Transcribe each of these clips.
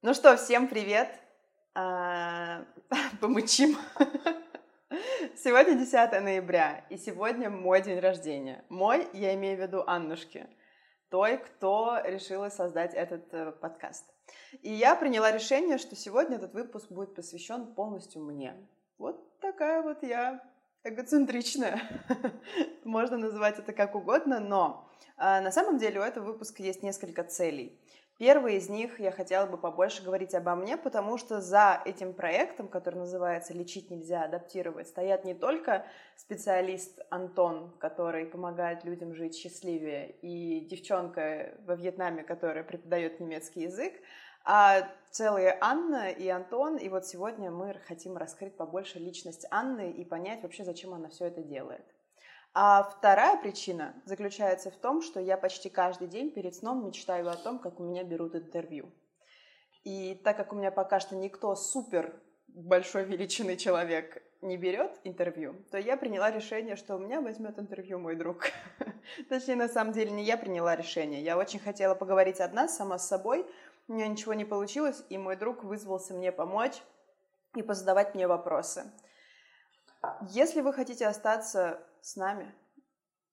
Ну что, всем привет! А, помычим. Сегодня 10 ноября, и сегодня мой день рождения. Мой, я имею в виду Аннушки, той, кто решила создать этот э, подкаст. И я приняла решение, что сегодня этот выпуск будет посвящен полностью мне. Вот такая вот я эгоцентричная. Можно называть это как угодно, но э, на самом деле у этого выпуска есть несколько целей. Первый из них я хотела бы побольше говорить обо мне, потому что за этим проектом, который называется «Лечить нельзя, адаптировать», стоят не только специалист Антон, который помогает людям жить счастливее, и девчонка во Вьетнаме, которая преподает немецкий язык, а целые Анна и Антон. И вот сегодня мы хотим раскрыть побольше личность Анны и понять вообще, зачем она все это делает. А вторая причина заключается в том, что я почти каждый день перед сном мечтаю о том, как у меня берут интервью. И так как у меня пока что никто супер большой величины человек не берет интервью, то я приняла решение, что у меня возьмет интервью мой друг. Точнее, на самом деле не я приняла решение. Я очень хотела поговорить одна, сама с собой. У меня ничего не получилось, и мой друг вызвался мне помочь и позадавать мне вопросы. Если вы хотите остаться с нами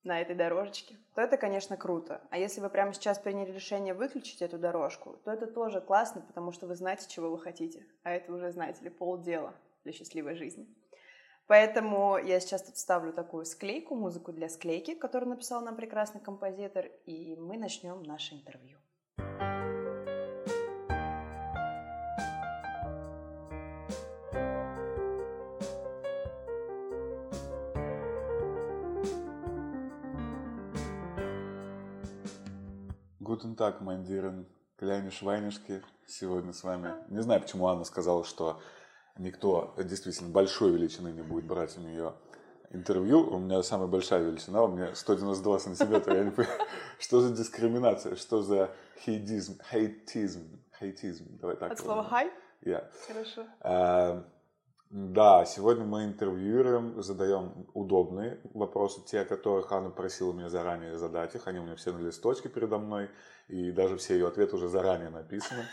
на этой дорожечке, то это, конечно, круто. А если вы прямо сейчас приняли решение выключить эту дорожку, то это тоже классно, потому что вы знаете, чего вы хотите. А это уже, знаете ли, полдела для счастливой жизни. Поэтому я сейчас тут ставлю такую склейку, музыку для склейки, которую написал нам прекрасный композитор, и мы начнем наше интервью. Гутен так, Мандирен, Кляйни Швайнишки сегодня с вами. Не знаю, почему Анна сказала, что никто действительно большой величины не будет брать у нее интервью. У меня самая большая величина, у меня 192 сантиметра. Я не понимаю, что за дискриминация, что за хейтизм, хейтизм, хейтизм. Давай так. От слова хай? Yeah. Хорошо. Да, сегодня мы интервьюируем, задаем удобные вопросы, те, о которых Анна просила меня заранее задать их. Они у меня все на листочке передо мной, и даже все ее ответы уже заранее написаны.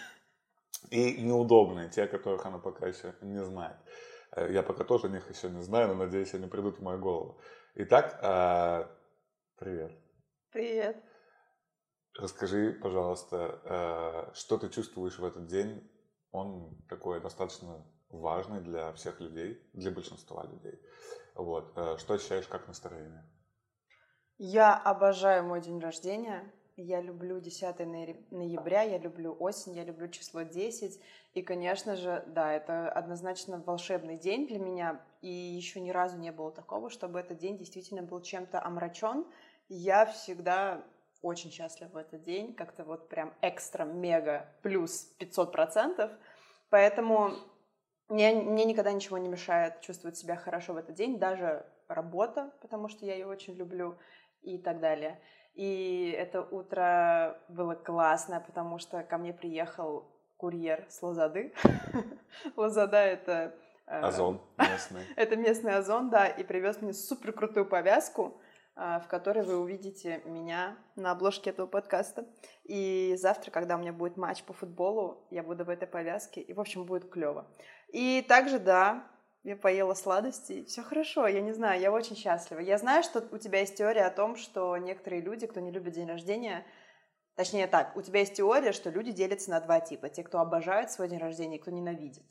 И неудобные, те, о которых она пока еще не знает. Э, я пока тоже о них еще не знаю, но надеюсь, они придут в мою голову. Итак, э, привет. Привет. Расскажи, пожалуйста, э, что ты чувствуешь в этот день? Он такой достаточно важный для всех людей, для большинства людей. Вот. Э, что ощущаешь как настроение? Я обожаю мой день рождения. Я люблю 10 ноября, я люблю осень, я люблю число 10. И, конечно же, да, это однозначно волшебный день для меня. И еще ни разу не было такого, чтобы этот день действительно был чем-то омрачен. Я всегда очень счастлива в этот день, как-то вот прям экстра, мега, плюс 500 процентов. Поэтому мне, мне никогда ничего не мешает чувствовать себя хорошо в этот день, даже работа, потому что я ее очень люблю и так далее. И это утро было классное, потому что ко мне приехал курьер с Лозады. Лозада — это... Э, озон местный. это местный озон, да, и привез мне супер крутую повязку, э, в которой вы увидите меня на обложке этого подкаста. И завтра, когда у меня будет матч по футболу, я буду в этой повязке, и, в общем, будет клево. И также, да, я поела сладости, все хорошо, я не знаю, я очень счастлива. Я знаю, что у тебя есть теория о том, что некоторые люди, кто не любит день рождения, точнее так, у тебя есть теория, что люди делятся на два типа. Те, кто обожает свой день рождения, и кто ненавидит.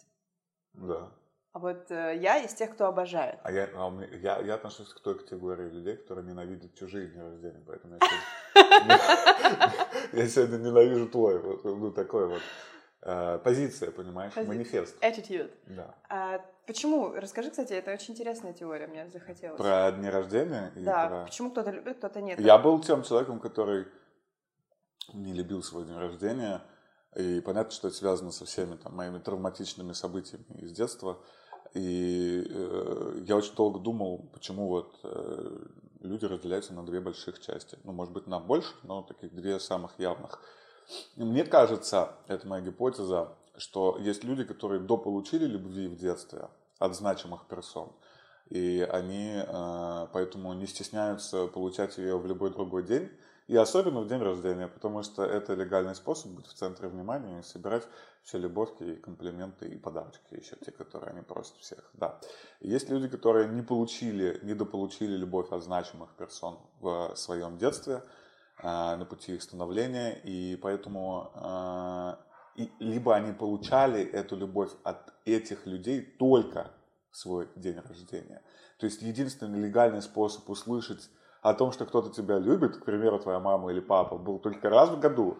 Да. А вот э, я из тех, кто обожает. А я, а меня, я, я отношусь к той категории людей, которые ненавидят чужие дни рождения, поэтому я сегодня ненавижу твой, ну такой вот. Э, позиция, понимаешь, Пози... манифест. Attitude. Да. А, почему? Расскажи, кстати, это очень интересная теория, мне захотелось. Про дни рождения? Да, про... почему кто-то любит, кто-то нет. Я был тем человеком, который не любил свой день рождения, и понятно, что это связано со всеми там, моими травматичными событиями из детства. И э, я очень долго думал, почему вот э, люди разделяются на две больших части. Ну, может быть, на больше, но таких две самых явных – мне кажется, это моя гипотеза, что есть люди, которые дополучили любви в детстве от значимых персон, и они э, поэтому не стесняются получать ее в любой другой день, И особенно в день рождения, потому что это легальный способ быть в центре внимания и собирать все любовки и комплименты и подарочки еще, те, которые они просят всех. Да. Есть люди, которые не получили, недополучили любовь от значимых персон в своем детстве, на пути их становления, и поэтому э, и, либо они получали эту любовь от этих людей только в свой день рождения. То есть единственный легальный способ услышать о том, что кто-то тебя любит, к примеру, твоя мама или папа, был только раз в году.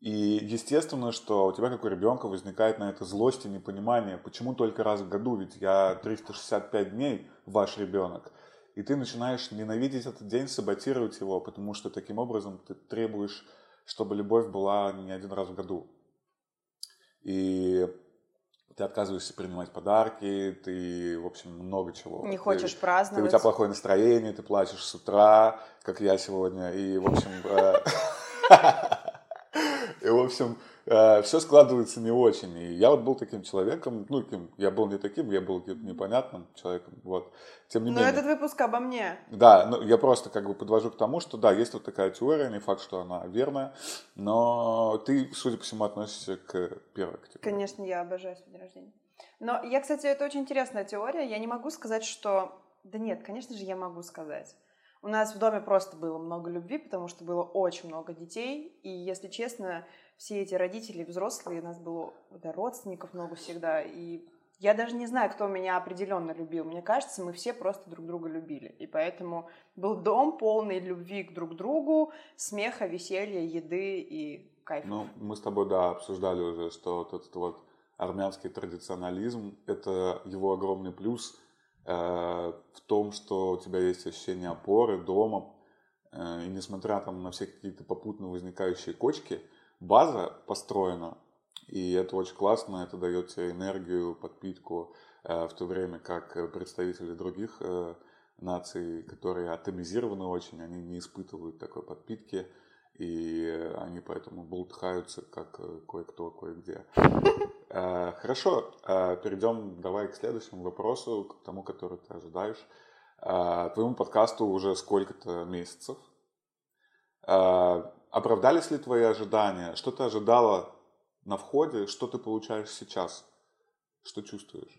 И естественно, что у тебя, как у ребенка, возникает на это злость и непонимание, почему только раз в году, ведь я 365 дней ваш ребенок. И ты начинаешь ненавидеть этот день, саботировать его, потому что таким образом ты требуешь, чтобы любовь была не один раз в году. И ты отказываешься принимать подарки, ты, в общем, много чего. Не хочешь ты, праздновать. Ты, у тебя плохое настроение, ты плачешь с утра, как я сегодня, и, в общем... Э, и, в общем, э, все складывается не очень. И я вот был таким человеком, ну, кем, я был не таким, я был непонятным человеком, вот. Тем не Но менее. этот выпуск обо мне. Да, ну, я просто как бы подвожу к тому, что да, есть вот такая теория, не факт, что она верная, но ты, судя по всему, относишься к первой категории. Конечно, я обожаю свой день рождения. Но я, кстати, это очень интересная теория. Я не могу сказать, что... Да нет, конечно же, я могу сказать. У нас в доме просто было много любви, потому что было очень много детей. И, если честно, все эти родители взрослые, у нас было да, родственников много всегда. И я даже не знаю, кто меня определенно любил. Мне кажется, мы все просто друг друга любили. И поэтому был дом полный любви к друг другу, смеха, веселья, еды и кайфа. Ну, мы с тобой, да, обсуждали уже, что вот этот вот армянский традиционализм – это его огромный плюс – Э, в том, что у тебя есть ощущение опоры дома, э, и несмотря там на все какие-то попутно возникающие кочки, база построена, и это очень классно, это дает тебе энергию, подпитку, э, в то время как представители других наций, которые атомизированы очень, они не испытывают такой подпитки, и они поэтому бултхаются, как кое-кто, кое-где. Э, хорошо, э, перейдем давай к следующему вопросу, к тому, который ты ожидаешь. Э, твоему подкасту уже сколько-то месяцев. Оправдались ли твои ожидания? Что ты ожидала на входе? Что ты получаешь сейчас? Что чувствуешь?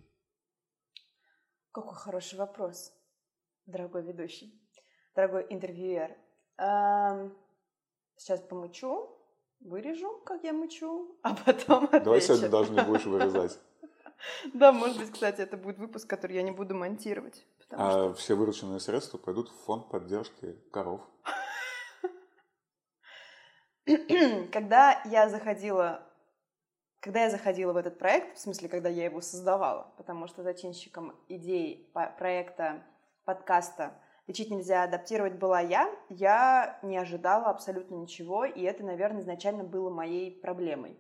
Какой хороший вопрос, дорогой ведущий, дорогой интервьюер. Сейчас помучу вырежу, как я мычу, а потом отвечу. Давай сегодня даже не будешь вырезать. Да, может быть, кстати, это будет выпуск, который я не буду монтировать. А что... все вырученные средства пойдут в фонд поддержки коров. Когда я заходила когда я заходила в этот проект, в смысле, когда я его создавала, потому что зачинщиком идей проекта подкаста лечить нельзя, адаптировать была я, я не ожидала абсолютно ничего, и это, наверное, изначально было моей проблемой.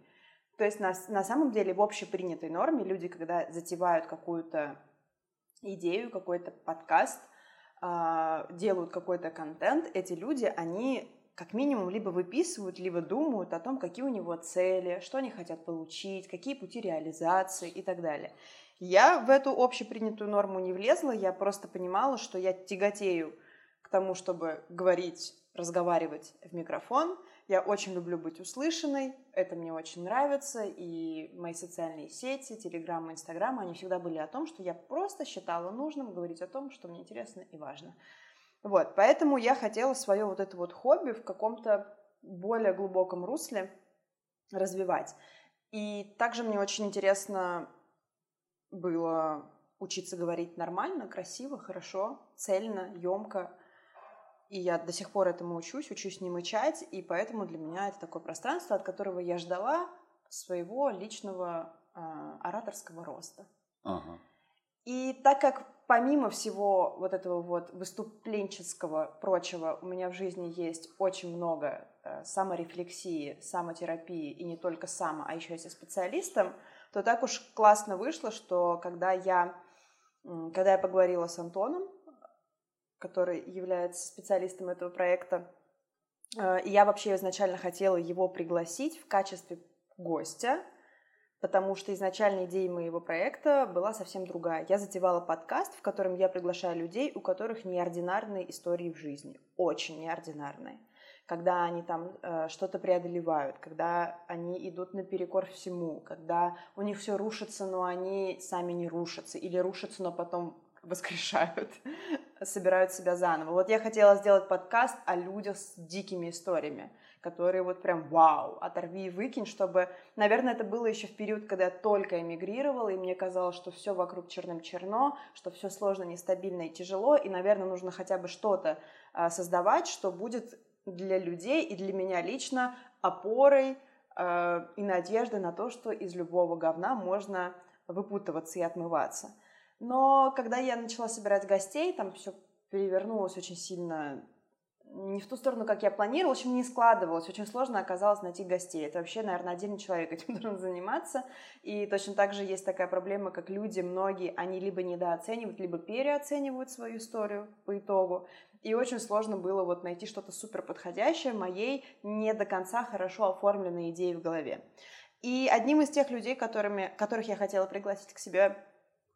То есть на, на самом деле в общепринятой норме люди, когда затевают какую-то идею, какой-то подкаст, э, делают какой-то контент, эти люди, они как минимум либо выписывают, либо думают о том, какие у него цели, что они хотят получить, какие пути реализации и так далее. Я в эту общепринятую норму не влезла, я просто понимала, что я тяготею к тому, чтобы говорить, разговаривать в микрофон. Я очень люблю быть услышанной, это мне очень нравится, и мои социальные сети, Телеграм Инстаграм, они всегда были о том, что я просто считала нужным говорить о том, что мне интересно и важно. Вот, поэтому я хотела свое вот это вот хобби в каком-то более глубоком русле развивать. И также мне очень интересно было учиться говорить нормально, красиво, хорошо, цельно, емко. И я до сих пор этому учусь, учусь не мычать, и поэтому для меня это такое пространство, от которого я ждала своего личного э, ораторского роста. Ага. И так как помимо всего вот этого вот выступленческого прочего, у меня в жизни есть очень много э, саморефлексии, самотерапии, и не только само, а еще и со специалистом, то так уж классно вышло, что когда я, когда я поговорила с Антоном, который является специалистом этого проекта, э, я вообще изначально хотела его пригласить в качестве гостя, потому что изначально идея моего проекта была совсем другая. Я затевала подкаст, в котором я приглашаю людей, у которых неординарные истории в жизни, очень неординарные. когда они там э, что-то преодолевают, когда они идут наперекор всему, когда у них все рушится, но они сами не рушатся, или рушатся, но потом воскрешают, собирают себя заново. Вот я хотела сделать подкаст о людях с дикими историями, которые вот прям вау, оторви и выкинь, чтобы, наверное, это было еще в период, когда я только эмигрировала, и мне казалось, что все вокруг черным-черно, что все сложно, нестабильно и тяжело, и, наверное, нужно хотя бы что-то а, создавать, что будет для людей и для меня лично опорой э, и надеждой на то, что из любого говна можно выпутываться и отмываться. Но когда я начала собирать гостей, там все перевернулось очень сильно не в ту сторону, как я планировала, в общем, не складывалось. Очень сложно оказалось найти гостей. Это вообще, наверное, отдельный человек этим должен заниматься. И точно так же есть такая проблема, как люди, многие, они либо недооценивают, либо переоценивают свою историю по итогу. И очень сложно было вот найти что-то супер подходящее моей не до конца хорошо оформленной идеи в голове. И одним из тех людей, которыми, которых я хотела пригласить к себе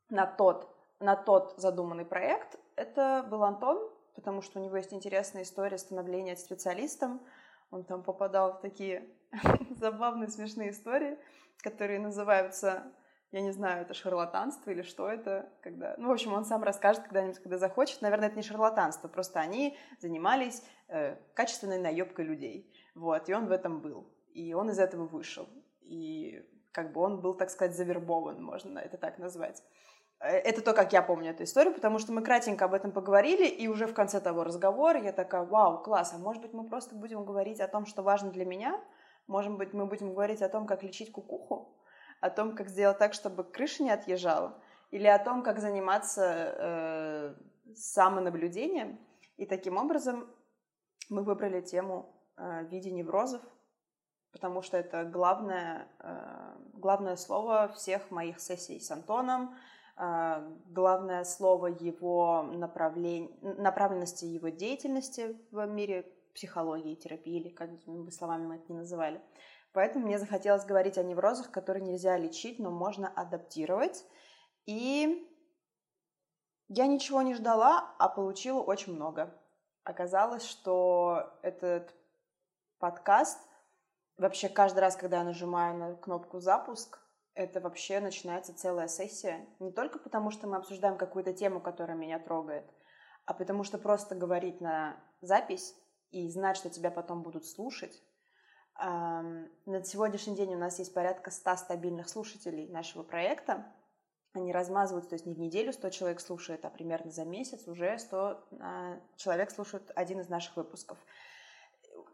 на тот, на тот задуманный проект, это был Антон, потому что у него есть интересная история становления специалистом. Он там попадал в такие забавные, смешные истории, которые называются я не знаю, это шарлатанство или что это, когда... Ну, в общем, он сам расскажет когда-нибудь, когда захочет. Наверное, это не шарлатанство, просто они занимались э, качественной наебкой людей. Вот, и он в этом был. И он из этого вышел. И как бы он был, так сказать, завербован, можно это так назвать. Э, это то, как я помню эту историю, потому что мы кратенько об этом поговорили, и уже в конце того разговора я такая, вау, класс, а может быть мы просто будем говорить о том, что важно для меня? Может быть, мы будем говорить о том, как лечить кукуху? о том, как сделать так, чтобы крыша не отъезжала, или о том, как заниматься э, самонаблюдением. И таким образом мы выбрали тему э, в виде неврозов, потому что это главное, э, главное слово всех моих сессий с Антоном, главное слово его направлен... направленности его деятельности в мире психологии, терапии, или какими бы словами мы это ни называли. Поэтому мне захотелось говорить о неврозах, которые нельзя лечить, но можно адаптировать. И я ничего не ждала, а получила очень много. Оказалось, что этот подкаст, вообще каждый раз, когда я нажимаю на кнопку «Запуск», это вообще начинается целая сессия. Не только потому, что мы обсуждаем какую-то тему, которая меня трогает, а потому что просто говорить на запись и знать, что тебя потом будут слушать, на сегодняшний день у нас есть порядка 100 стабильных слушателей нашего проекта. Они размазываются, то есть не в неделю 100 человек слушает, а примерно за месяц уже 100 а, человек слушают один из наших выпусков.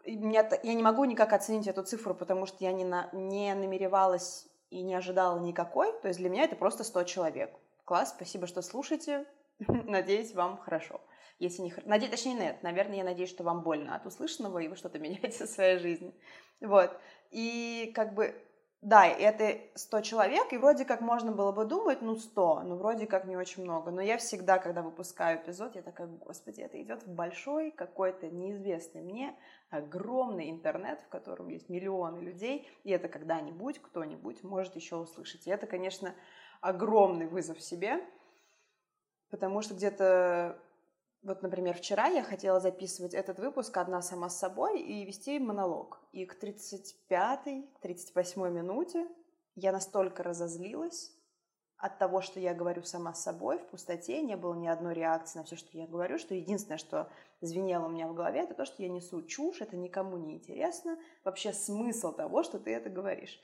Я не могу никак оценить эту цифру, потому что я не, на, не намеревалась и не ожидала никакой. То есть для меня это просто 100 человек. Класс, спасибо, что слушаете. Надеюсь, вам хорошо. Если не... Надеюсь, точнее, нет. Наверное, я надеюсь, что вам больно от услышанного, и вы что-то меняете в своей жизни. Вот. И как бы, да, это 100 человек, и вроде как можно было бы думать, ну 100, ну вроде как не очень много. Но я всегда, когда выпускаю эпизод, я такая, господи, это идет в большой какой-то неизвестный мне огромный интернет, в котором есть миллионы людей, и это когда-нибудь кто-нибудь может еще услышать. И это, конечно, огромный вызов себе, потому что где-то вот, например, вчера я хотела записывать этот выпуск одна сама с собой и вести монолог. И к 35-й, 38-й минуте я настолько разозлилась от того, что я говорю сама с собой в пустоте, не было ни одной реакции на все, что я говорю, что единственное, что звенело у меня в голове, это то, что я несу чушь, это никому не интересно, вообще смысл того, что ты это говоришь.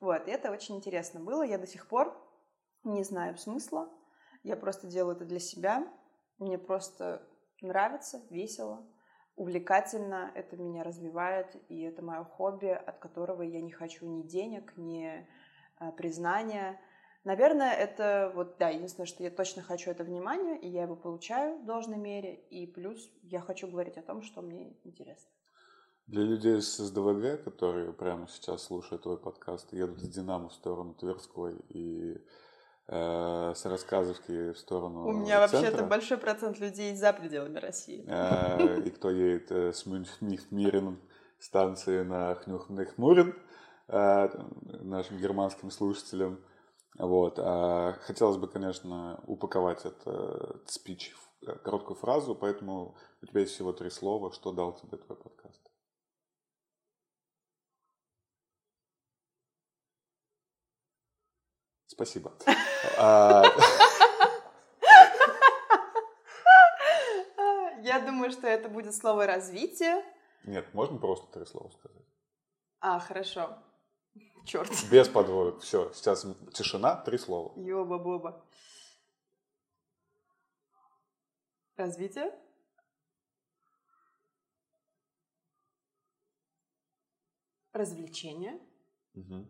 Вот, и это очень интересно было, я до сих пор не знаю смысла, я просто делаю это для себя, мне просто нравится, весело, увлекательно, это меня развивает, и это мое хобби, от которого я не хочу ни денег, ни а, признания. Наверное, это вот, да, единственное, что я точно хочу, это внимание, и я его получаю в должной мере, и плюс я хочу говорить о том, что мне интересно. Для людей с СДВГ, которые прямо сейчас слушают твой подкаст, едут с Динамо в сторону Тверской и с Рассказовки в сторону У меня вообще это большой процент людей за пределами России. Э, и кто едет э, с Мюнхмирен станции на Хнюхмурин, нашим германским слушателям. Вот. А хотелось бы, конечно, упаковать этот спич в короткую фразу, поэтому у тебя есть всего три слова. Что дал тебе твой подкаст? Спасибо. А, Я думаю, что это будет слово развитие. Нет, можно просто три слова сказать. А, хорошо. Черт. Без подводок. Все, сейчас тишина, три слова. Ёба-боба. Развитие? Развлечение? Угу.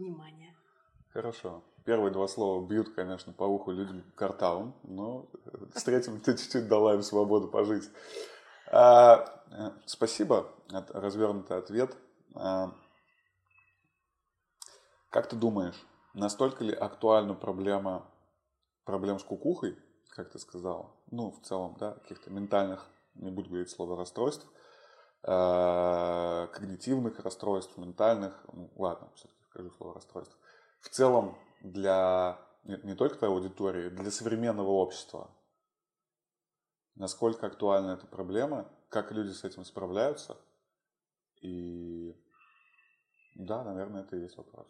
Внимание. Хорошо. Первые два слова бьют, конечно, по уху людям картавым, но с третьим ты чуть-чуть дала им свободу пожить. А, э, спасибо, развернутый ответ. А, как ты думаешь, настолько ли актуальна проблема проблем с кукухой, как ты сказала, ну, в целом, да, каких-то ментальных, не буду говорить слово расстройств, э, когнитивных расстройств, ментальных, ну, ладно, все-таки скажу слово расстройств, в целом для не, не только твоей аудитории, для современного общества. Насколько актуальна эта проблема, как люди с этим справляются. И да, наверное, это и есть вопрос.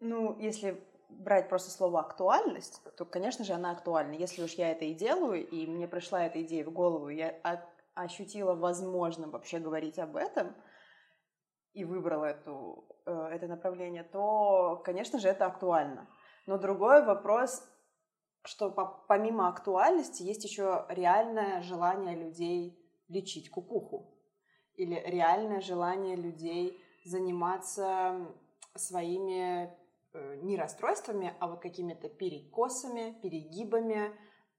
Ну, если брать просто слово актуальность, то, конечно же, она актуальна. Если уж я это и делаю, и мне пришла эта идея в голову, я ощутила возможным вообще говорить об этом, и выбрала эту, э, это направление, то, конечно же, это актуально. Но другой вопрос, что помимо актуальности есть еще реальное желание людей лечить кукуху. Или реальное желание людей заниматься своими э, не расстройствами, а вот какими-то перекосами, перегибами,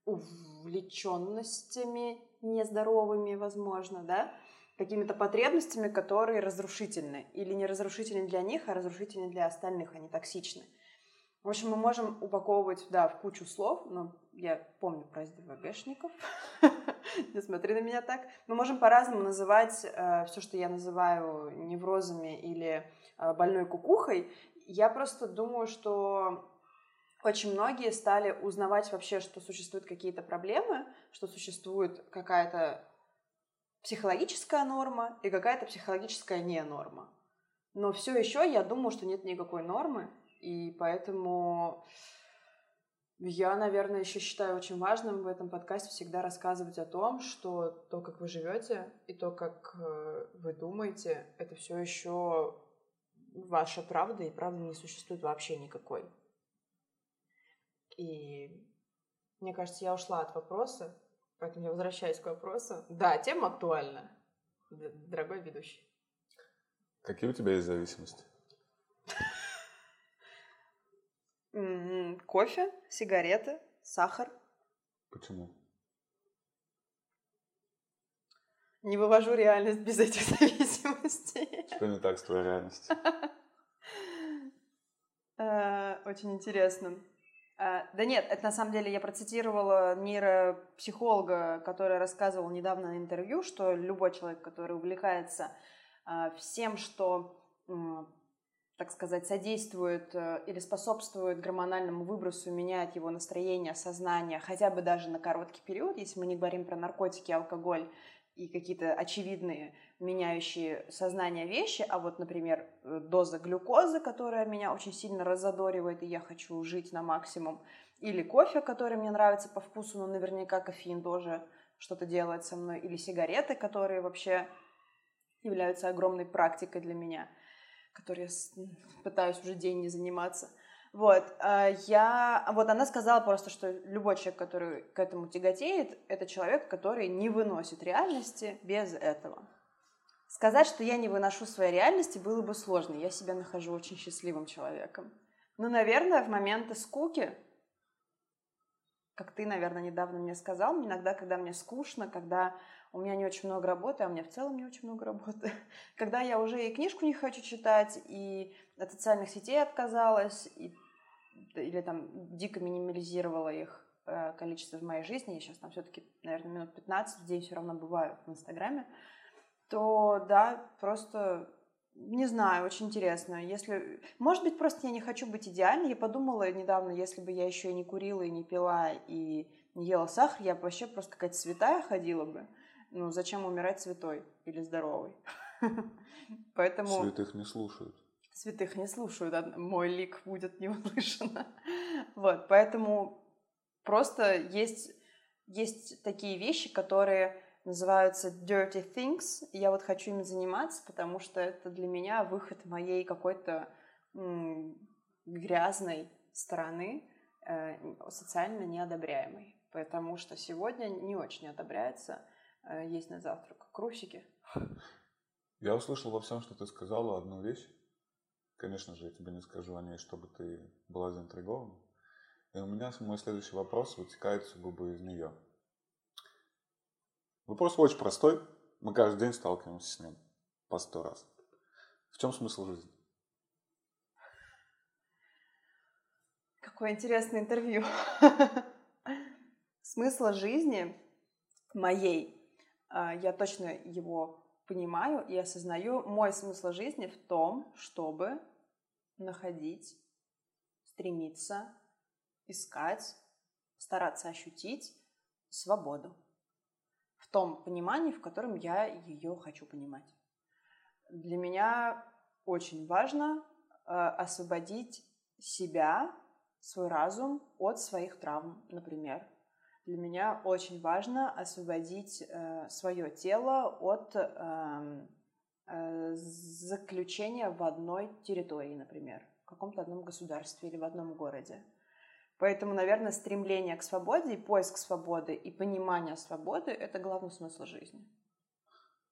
увлеченностями нездоровыми, возможно, да, какими-то потребностями, которые разрушительны. Или не разрушительны для них, а разрушительны для остальных, они токсичны. В общем, мы можем упаковывать, да, в кучу слов, но я помню про СДВГшников, не смотри на меня так. Мы можем по-разному называть э, все, что я называю неврозами или э, больной кукухой. Я просто думаю, что очень многие стали узнавать вообще, что существуют какие-то проблемы, что существует какая-то психологическая норма и какая-то психологическая не норма. Но все еще я думаю, что нет никакой нормы, и поэтому я, наверное, еще считаю очень важным в этом подкасте всегда рассказывать о том, что то, как вы живете, и то, как э, вы думаете, это все еще ваша правда, и правда не существует вообще никакой. И мне кажется, я ушла от вопроса, Поэтому я возвращаюсь к вопросу. Да, тема актуальна, дорогой ведущий. Какие у тебя есть зависимости? Кофе, сигареты, сахар. Почему? Не вывожу реальность без этих зависимостей. Что не так с твоей реальностью? Э, очень интересно. А, да нет, это на самом деле я процитировала нейропсихолога, который рассказывал недавно на интервью, что любой человек, который увлекается а, всем, что, так сказать, содействует э, или способствует гормональному выбросу, меняет его настроение, сознание, хотя бы даже на короткий период, если мы не говорим про наркотики, алкоголь и какие-то очевидные меняющие сознание вещи, а вот, например, э, доза глюкозы, которая меня очень сильно разодоривает, и я хочу жить на максимум, или кофе, который мне нравится по вкусу, но наверняка кофеин тоже что-то делает со мной, или сигареты, которые вообще являются огромной практикой для меня, которой я пытаюсь уже день не заниматься. Вот, а я, вот она сказала просто, что любой человек, который к этому тяготеет, это человек, который не выносит реальности без этого. Сказать, что я не выношу своей реальности, было бы сложно. Я себя нахожу очень счастливым человеком. Ну, наверное, в моменты скуки, как ты, наверное, недавно мне сказал, иногда, когда мне скучно, когда у меня не очень много работы, а у меня в целом не очень много работы, когда я уже и книжку не хочу читать, и от социальных сетей отказалась, и, или там дико минимализировала их э, количество в моей жизни, я сейчас там все-таки, наверное, минут 15 в день все равно бываю в Инстаграме, то да, просто не знаю, очень интересно. Если, может быть, просто я не хочу быть идеальной. Я подумала недавно, если бы я еще и не курила, и не пила, и не ела сахар, я бы вообще просто какая-то святая ходила бы. Ну, зачем умирать святой или здоровой? Поэтому... Святых не слушают. святых не слушают, мой лик будет не услышан. Вот, поэтому просто есть, есть такие вещи, которые называются dirty things. Я вот хочу ими заниматься, потому что это для меня выход моей какой-то грязной стороны, э, социально неодобряемой. Потому что сегодня не очень одобряется э, есть на завтрак крусики. Я услышал во всем, что ты сказала, одну вещь. Конечно же, я тебе не скажу о ней, чтобы ты была заинтригована. И у меня мой следующий вопрос вытекает сугубо из нее. Вопрос очень простой. Мы каждый день сталкиваемся с ним по сто раз. В чем смысл жизни? Какое интересное интервью. Смысла жизни моей, а, я точно его понимаю и осознаю. Мой смысл жизни в том, чтобы находить, стремиться, искать, стараться ощутить свободу в том понимании, в котором я ее хочу понимать. Для меня очень важно э, освободить себя свой разум от своих травм, например. Для меня очень важно освободить э, свое тело от э, э, заключения в одной территории, например, в каком-то одном государстве или в одном городе. Поэтому, наверное, стремление к свободе и поиск свободы и понимание свободы – это главный смысл жизни.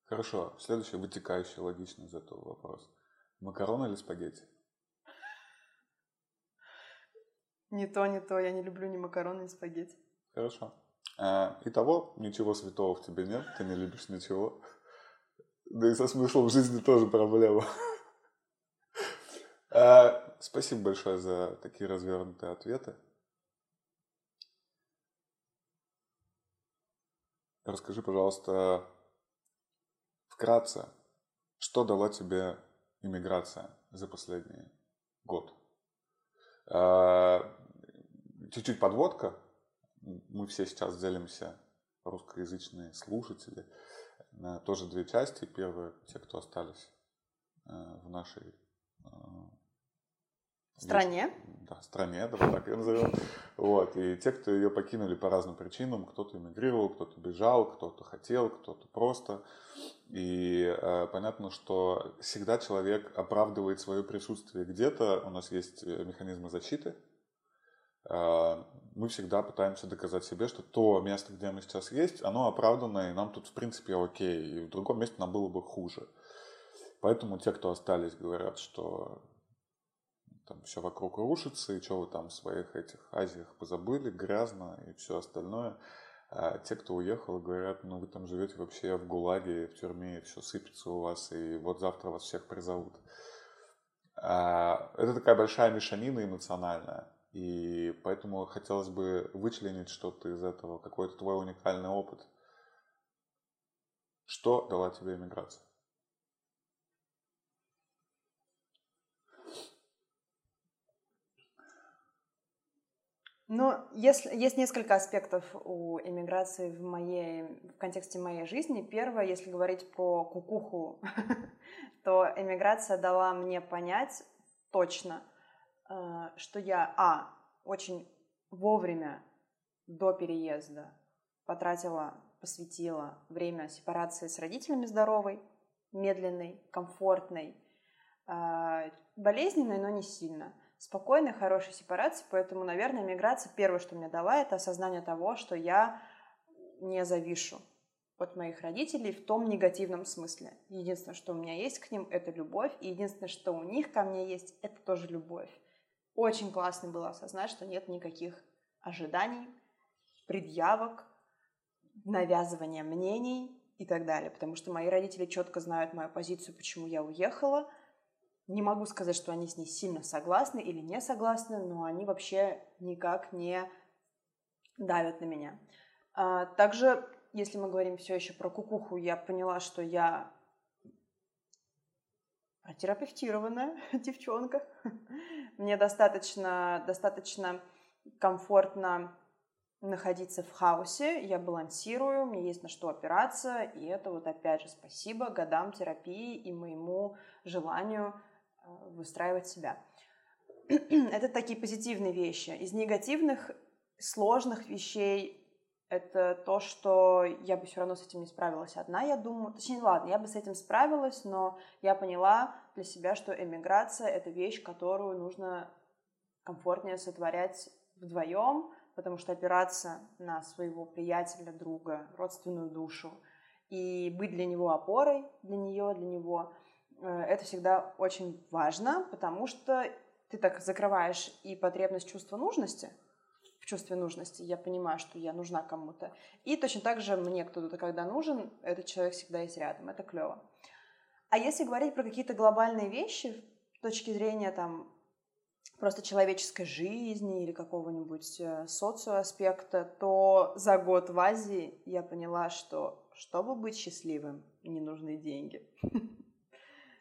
Хорошо. Следующий вытекающий логично из этого вопрос. Макароны или спагетти? Не то, не то. Я не люблю ни макароны, ни спагетти. Хорошо. А, итого, ничего святого в тебе нет, ты не любишь ничего. Да и со смыслом жизни тоже проблема. А, спасибо большое за такие развернутые ответы. Расскажи, пожалуйста, вкратце, что дала тебе иммиграция за последний год? А, чуть-чуть подводка. Мы все сейчас делимся, русскоязычные слушатели, на тоже две части. Первая, те, кто остались э, в нашей стране. Да, стране, давай так ее назовем. Вот. И те, кто ее покинули по разным причинам, кто-то эмигрировал, кто-то бежал, кто-то хотел, кто-то просто. И э, понятно, что всегда человек оправдывает свое присутствие где-то. У нас есть э, механизмы защиты. Э, мы всегда пытаемся доказать себе, что то место, где мы сейчас есть, оно оправдано, и нам тут в принципе окей. И в другом месте нам было бы хуже. Поэтому те, кто остались, говорят, что там все вокруг рушится, и что вы там в своих этих Азиях позабыли, грязно и все остальное. А те, кто уехал, говорят, ну вы там живете вообще в ГУЛАГе, в тюрьме, и все сыпется у вас, и вот завтра вас всех призовут. А, это такая большая мешанина эмоциональная, и поэтому хотелось бы вычленить что-то из этого, какой-то твой уникальный опыт. Что дала тебе иммиграция? Ну, если, есть несколько аспектов у эмиграции в, моей, в контексте моей жизни. Первое, если говорить про кукуху, то эмиграция дала мне понять точно, э, что я, а, очень вовремя до переезда потратила, посвятила время сепарации с родителями здоровой, медленной, комфортной, э, болезненной, но не сильно – спокойной, хорошей сепарации, поэтому, наверное, миграция первое, что мне дала, это осознание того, что я не завишу от моих родителей в том негативном смысле. Единственное, что у меня есть к ним, это любовь, и единственное, что у них ко мне есть, это тоже любовь. Очень классно было осознать, что нет никаких ожиданий, предъявок, навязывания мнений и так далее, потому что мои родители четко знают мою позицию, почему я уехала – не могу сказать, что они с ней сильно согласны или не согласны, но они вообще никак не давят на меня. А, также, если мы говорим все еще про кукуху, я поняла, что я протерапевтированная девчонка. Мне достаточно, достаточно комфортно находиться в хаосе, я балансирую, мне есть на что опираться, и это вот опять же спасибо годам терапии и моему желанию выстраивать себя. это такие позитивные вещи. Из негативных, сложных вещей это то, что я бы все равно с этим не справилась одна, я думаю. Точнее, ладно, я бы с этим справилась, но я поняла для себя, что эмиграция — это вещь, которую нужно комфортнее сотворять вдвоем, потому что опираться на своего приятеля, друга, родственную душу и быть для него опорой, для нее, для него, э, это всегда очень важно, потому что ты так закрываешь и потребность чувства нужности, в чувстве нужности, я понимаю, что я нужна кому-то. И точно так же мне кто-то, когда нужен, этот человек всегда есть рядом, это клево. А если говорить про какие-то глобальные вещи, с точки зрения там просто человеческой жизни или какого-нибудь э, социоаспекта, то за год в Азии я поняла, что чтобы быть счастливым, не нужны деньги.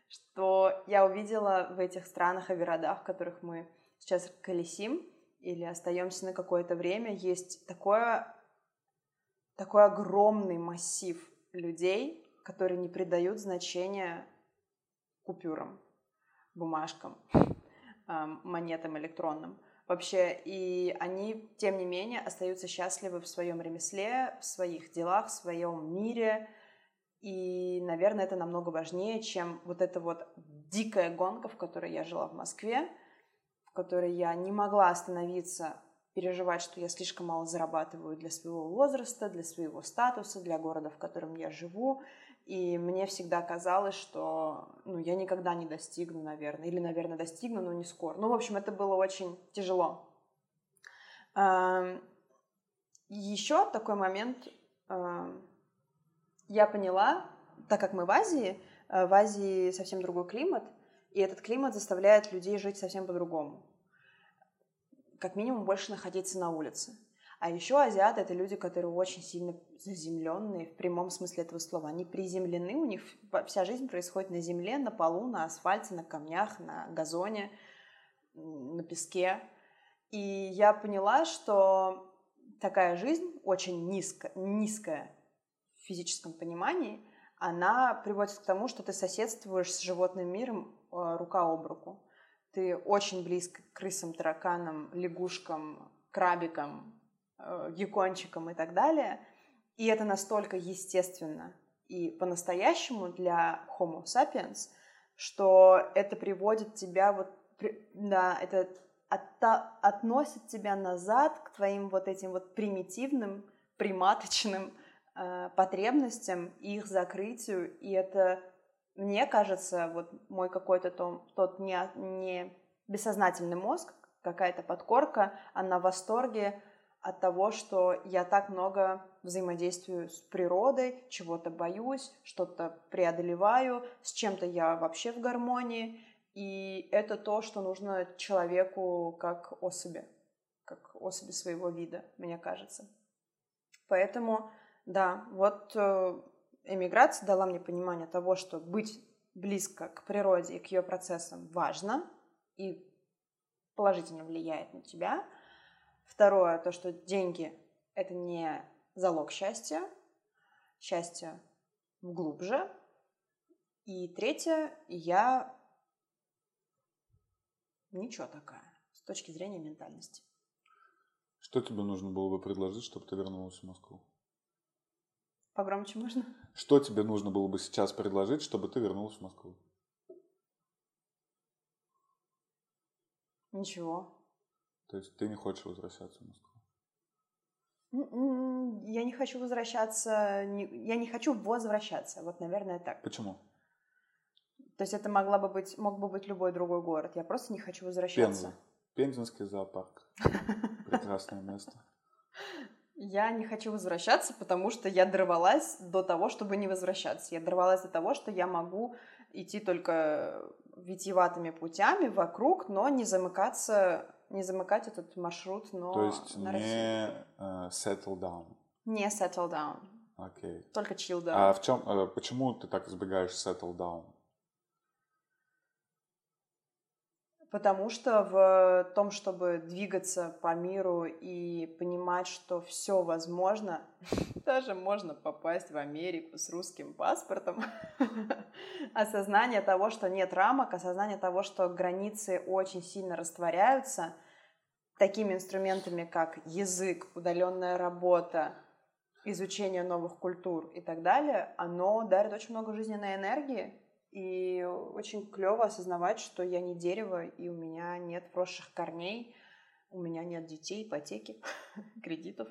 Что я увидела в этих странах и городах, в которых мы сейчас колесим или остаемся на какое-то время, есть такое, такой огромный массив людей, которые не придают значения купюрам, бумажкам, монетам электронным. Вообще, и они, тем не менее, остаются счастливы в своем ремесле, в своих делах, в своем мире. И, наверное, это намного важнее, чем вот эта вот дикая гонка, в которой я жила в Москве, в которой я не могла остановиться, переживать, что я слишком мало зарабатываю для своего возраста, для своего статуса, для города, в котором я живу. И мне всегда казалось, что ну, я никогда не достигну, наверное. Или, наверное, достигну, но не скоро. Ну, в общем, это было очень тяжело. Еще такой момент я поняла, так как мы в Азии, э, в Азии совсем другой климат, и этот климат заставляет людей жить совсем по-другому. Как минимум больше находиться на улице. А еще азиаты — это люди, которые очень сильно заземленные в прямом смысле этого слова. Они приземлены, у них вся жизнь происходит на земле, на полу, на асфальте, на камнях, на газоне, на песке. И я поняла, что такая жизнь очень низко, низкая физическом понимании, она приводит к тому, что ты соседствуешь с животным миром э, рука об руку. Ты очень близко к крысам, тараканам, лягушкам, крабикам, Э, геккончиком и так далее. И это настолько естественно и по-настоящему для Homo sapiens, что это приводит тебя вот, да, это от, относит тебя назад к твоим вот этим вот примитивным, приматочным э, потребностям, их закрытию, и это, мне кажется, вот мой какой-то том, тот не, не бессознательный мозг, какая-то подкорка, она в восторге от того, что я так много взаимодействую с природой, чего-то боюсь, что-то преодолеваю, с чем-то я вообще в гармонии. И это то, что нужно человеку как особи, как особи своего вида, мне кажется. Поэтому, да, вот э, эмиграция дала мне понимание того, что быть близко к природе и к ее процессам важно и положительно влияет на тебя – Второе, то, что деньги – это не залог счастья, счастье глубже. И третье, я ничего такая с точки зрения ментальности. Что тебе нужно было бы предложить, чтобы ты вернулась в Москву? Погромче можно? Что тебе нужно было бы сейчас предложить, чтобы ты вернулась в Москву? Ничего. То есть ты не хочешь возвращаться в Москву? Я не хочу возвращаться, я не хочу возвращаться, вот, наверное, так. Почему? То есть это могла бы быть, мог бы быть любой другой город. Я просто не хочу возвращаться. Пенза. Пензенский зоопарк. Прекрасное место. Я не хочу возвращаться, потому что я дорвалась до того, чтобы не возвращаться. Я дорвалась до того, что я могу идти только витиеватыми путями вокруг, но не замыкаться не замыкать этот маршрут, но То есть на не uh, settle down? Не settle down. Окей. Okay. Только chill down. А в чем, uh, почему ты так избегаешь settle down? Потому что в том, чтобы двигаться по миру и понимать, что все возможно, даже можно попасть в Америку с русским паспортом, осознание того, что нет рамок, осознание того, что границы очень сильно растворяются, такими инструментами, как язык, удаленная работа, изучение новых культур и так далее, оно дарит очень много жизненной энергии, и очень клево осознавать, что я не дерево, и у меня нет прошлых корней, у меня нет детей, ипотеки, кредитов.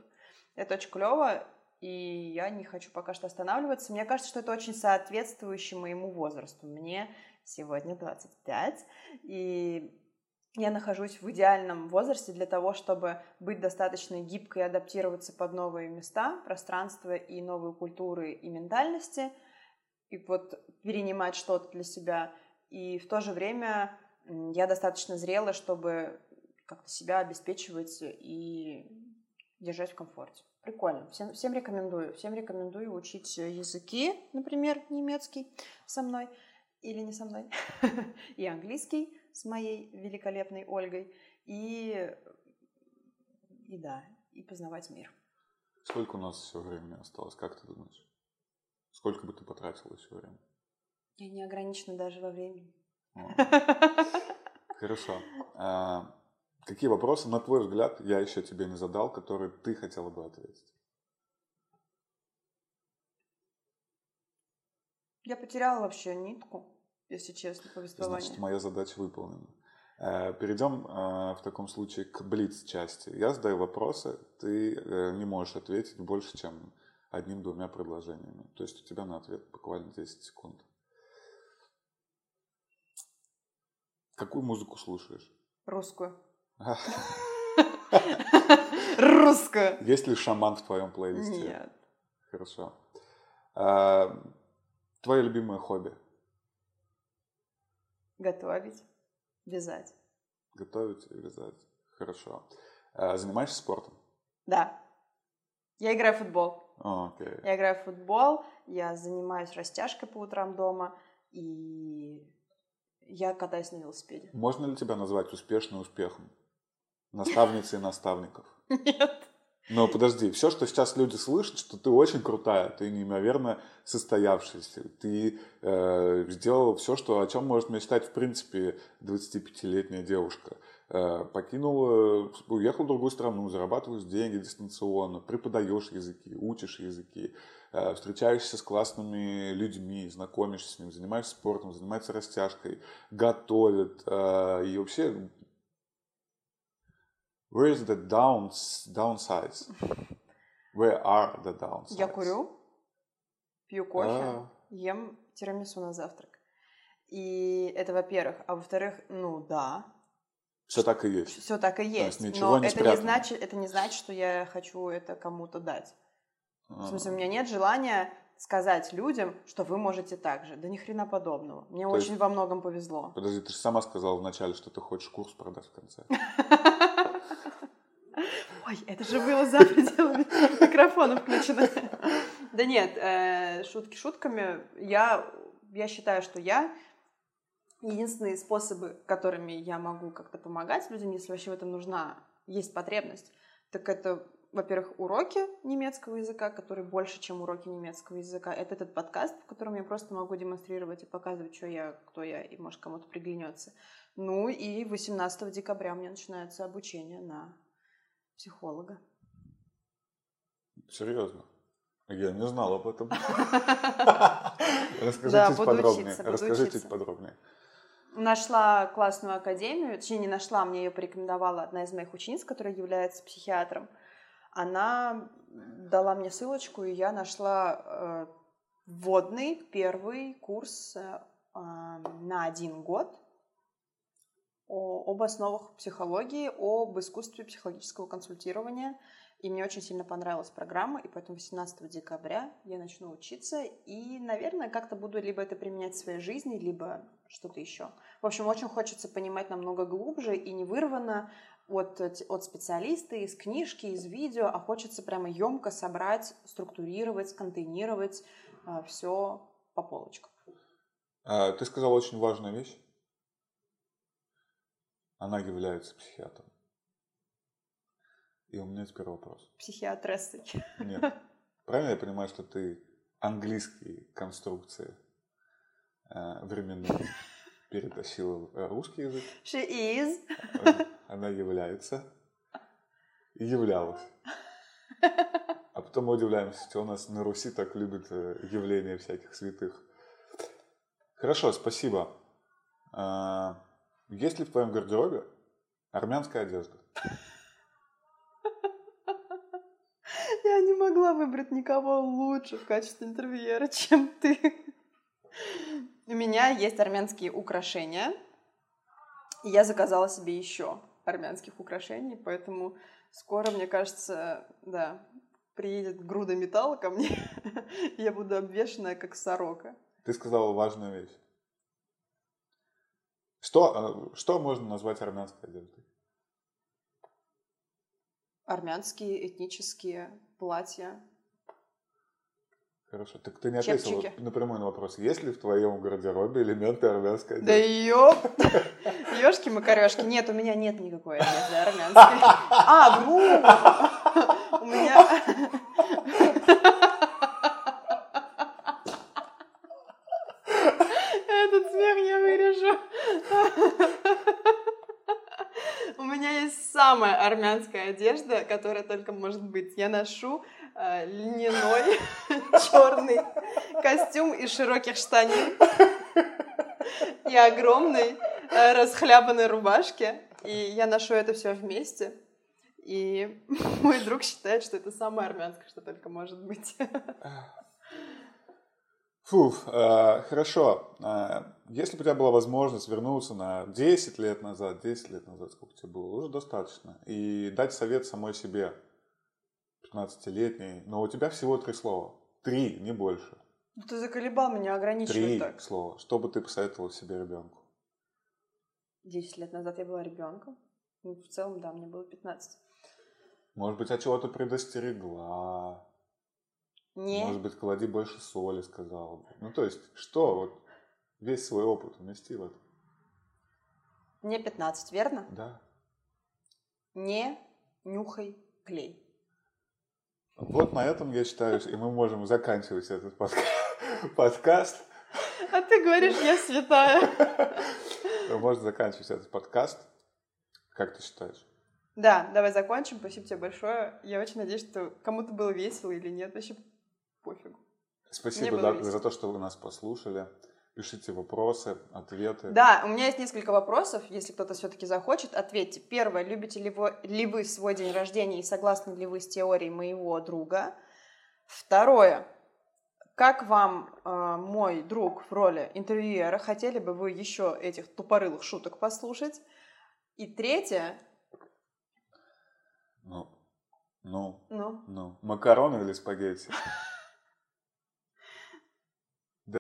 Это очень клево, и я не хочу пока что останавливаться. Мне кажется, что это очень соответствующе моему возрасту. Мне сегодня 25, и я нахожусь в идеальном возрасте для того, чтобы быть достаточно гибкой и адаптироваться под новые места, пространства и новые культуры и ментальности – и вот перенимать что-то для себя. И в то же время я достаточно зрела, чтобы как-то себя обеспечивать и держать в комфорте. Прикольно. Всем, всем рекомендую. Всем рекомендую учить языки, например, немецкий со мной или не со мной, и английский с моей великолепной Ольгой, и, и да, и познавать мир. Сколько у нас все времени осталось, как ты думаешь? Сколько бы ты потратила еще время? Я не ограничена даже во времени. Хорошо. Какие вопросы, на твой взгляд, я еще тебе не задал, которые ты хотела бы ответить? Я потеряла вообще нитку, если честно, повествования. Значит, моя задача выполнена. Э, Перейдем э, в таком случае к блиц-части. Я задаю вопросы, ты э, не можешь ответить больше, чем одним-двумя предложениями. То есть у тебя на ответ буквально 10 секунд. Какую музыку слушаешь? Русскую. Русскую. Есть ли шаман в твоем плейлисте? Нет. Хорошо. А, твое любимое хобби? Готовить, вязать. Готовить и вязать. Хорошо. А, занимаешься спортом? Да. Я играю в футбол. Okay. Я играю в футбол, я занимаюсь растяжкой по утрам дома, и я катаюсь на велосипеде. Можно ли тебя назвать успешным успехом? Наставницей наставников? Нет. Но подожди, все, что сейчас люди слышат, что ты очень крутая, ты неимоверно состоявшаяся, ты э, сделала все, что, о чем может мечтать в принципе 25-летняя девушка. Э, покинул, уехал в другую страну, зарабатываешь деньги дистанционно, преподаешь языки, учишь языки, э, встречаешься с классными людьми, знакомишься с ними, занимаешься спортом, занимаешься растяжкой, готовит э, и вообще Where is the downs, downsides? Where are the downsides? Я курю, пью кофе, а. ем тирамису на завтрак. И это, во-первых. А во-вторых, ну да, все так и есть. Все так и есть. есть но не это, не значит, это не значит, что я хочу это кому-то дать. А-а-а. В смысле, у меня нет желания сказать людям, что вы можете так же. Да ни хрена подобного. Мне То очень есть... во многом повезло. Подожди, ты же сама сказала вначале, что ты хочешь курс продать в конце. Ой, это же было за пределами микрофона включено. Да нет, э, шутки шутками. Я, я считаю, что я единственные способы, которыми я могу как-то помогать людям, если вообще в этом нужна, есть потребность, так это, во-первых, уроки немецкого языка, которые больше, чем уроки немецкого языка. Это этот подкаст, в котором я просто могу демонстрировать и показывать, что я, кто я, и, может, кому-то приглянется. Ну и 18 декабря у меня начинается обучение на психолога. Серьезно? Я не знал об этом. Расскажите подробнее. Расскажите подробнее нашла классную академию, точнее не нашла, мне ее порекомендовала одна из моих учениц, которая является психиатром. Она дала мне ссылочку, и я нашла э, вводный первый курс э, на один год о, об основах психологии, об искусстве психологического консультирования. И мне очень сильно понравилась программа, и поэтому 18 декабря я начну учиться, и, наверное, как-то буду либо это применять в своей жизни, либо что-то еще. В общем, очень хочется понимать намного глубже и не вырвано от, от специалиста, из книжки, из видео, а хочется прямо емко собрать, структурировать, сконтейнировать э, а, все по полочкам. А, ты сказала очень важную вещь. Она является психиатром. И у меня теперь вопрос. Психиатрессой. Нет. Правильно я понимаю, что ты английские конструкции э, временные перетащила в русский язык? She is. Она является и являлась. А потом мы удивляемся, что у нас на Руси так любят э, явления всяких святых. Хорошо, спасибо. Есть ли в твоем гардеробе армянская одежда? Я не могла выбрать никого лучше в качестве интервьюера, чем ты. У меня есть армянские украшения. И я заказала себе еще армянских украшений, поэтому скоро, мне кажется, да, приедет груда металла ко мне, и я буду обвешанная, как сорока. Ты сказала важную вещь. Что, э, что можно назвать армянской одеждой? Армянские этнические платья. Хорошо. Так ты не ответила Чепчики. напрямую на вопрос. Есть ли в твоем гардеробе элементы армянской Да одежды? ёп! Ёшки макарешки. Нет, у меня нет никакой одежды армянской. А, вру! У меня... Этот смех я вырежу. У меня есть самая армянская одежда, которая только может быть. Я ношу э, льняной черный костюм из широких штанин и огромной э, расхлябанной рубашке. И я ношу это все вместе. И мой друг считает, что это самое армянское, что только может быть. Фу, э, хорошо. Э, если бы у тебя была возможность вернуться на 10 лет назад, 10 лет назад, сколько тебе было, уже достаточно, и дать совет самой себе, 15-летней, но у тебя всего три слова. Три, не больше. Ну, Ты заколебал меня ограничивать Три так. слова. Что бы ты посоветовал себе ребенку? Десять лет назад я была ребенком. Ну, в целом, да, мне было 15. Может быть, от чего-то предостерегла. Не. Может быть, клади больше соли, сказала бы. Ну, то есть, что вот весь свой опыт умести в это? Мне 15, верно? Да. Не нюхай клей. Вот на этом, я считаю, и мы можем заканчивать этот подка- подкаст. А ты говоришь, я святая. Можно заканчивать этот подкаст. Как ты считаешь? Да, давай закончим. Спасибо тебе большое. Я очень надеюсь, что кому-то было весело или нет. Вообще. Спасибо было да, весело. за то, что вы нас послушали. Пишите вопросы, ответы. Да, у меня есть несколько вопросов, если кто-то все-таки захочет, ответьте. Первое, любите ли вы, ли вы свой день рождения и согласны ли вы с теорией моего друга? Второе, как вам э, мой друг в роли интервьюера? Хотели бы вы еще этих тупорылых шуток послушать? И третье, Ну, ну, ну, ну. Макароны или спагетти?